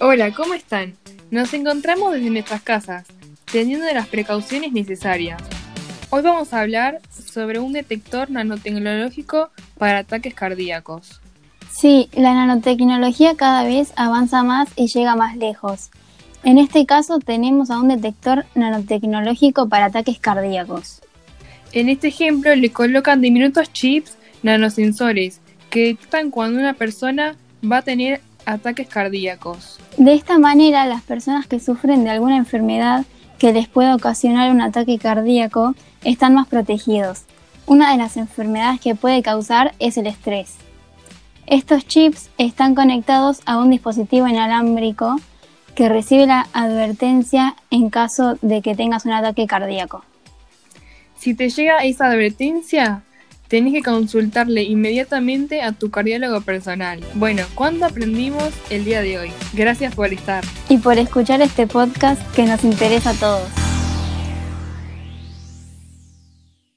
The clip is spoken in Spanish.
Hola, ¿cómo están? Nos encontramos desde nuestras casas, teniendo las precauciones necesarias. Hoy vamos a hablar sobre un detector nanotecnológico para ataques cardíacos. Sí, la nanotecnología cada vez avanza más y llega más lejos. En este caso tenemos a un detector nanotecnológico para ataques cardíacos. En este ejemplo le colocan diminutos chips nanosensores que detectan cuando una persona va a tener ataques cardíacos. De esta manera, las personas que sufren de alguna enfermedad que les pueda ocasionar un ataque cardíaco están más protegidos. Una de las enfermedades que puede causar es el estrés. Estos chips están conectados a un dispositivo inalámbrico que recibe la advertencia en caso de que tengas un ataque cardíaco. Si te llega esa advertencia, tenés que consultarle inmediatamente a tu cardiólogo personal. Bueno, ¿cuándo aprendimos el día de hoy? Gracias por estar. Y por escuchar este podcast que nos interesa a todos.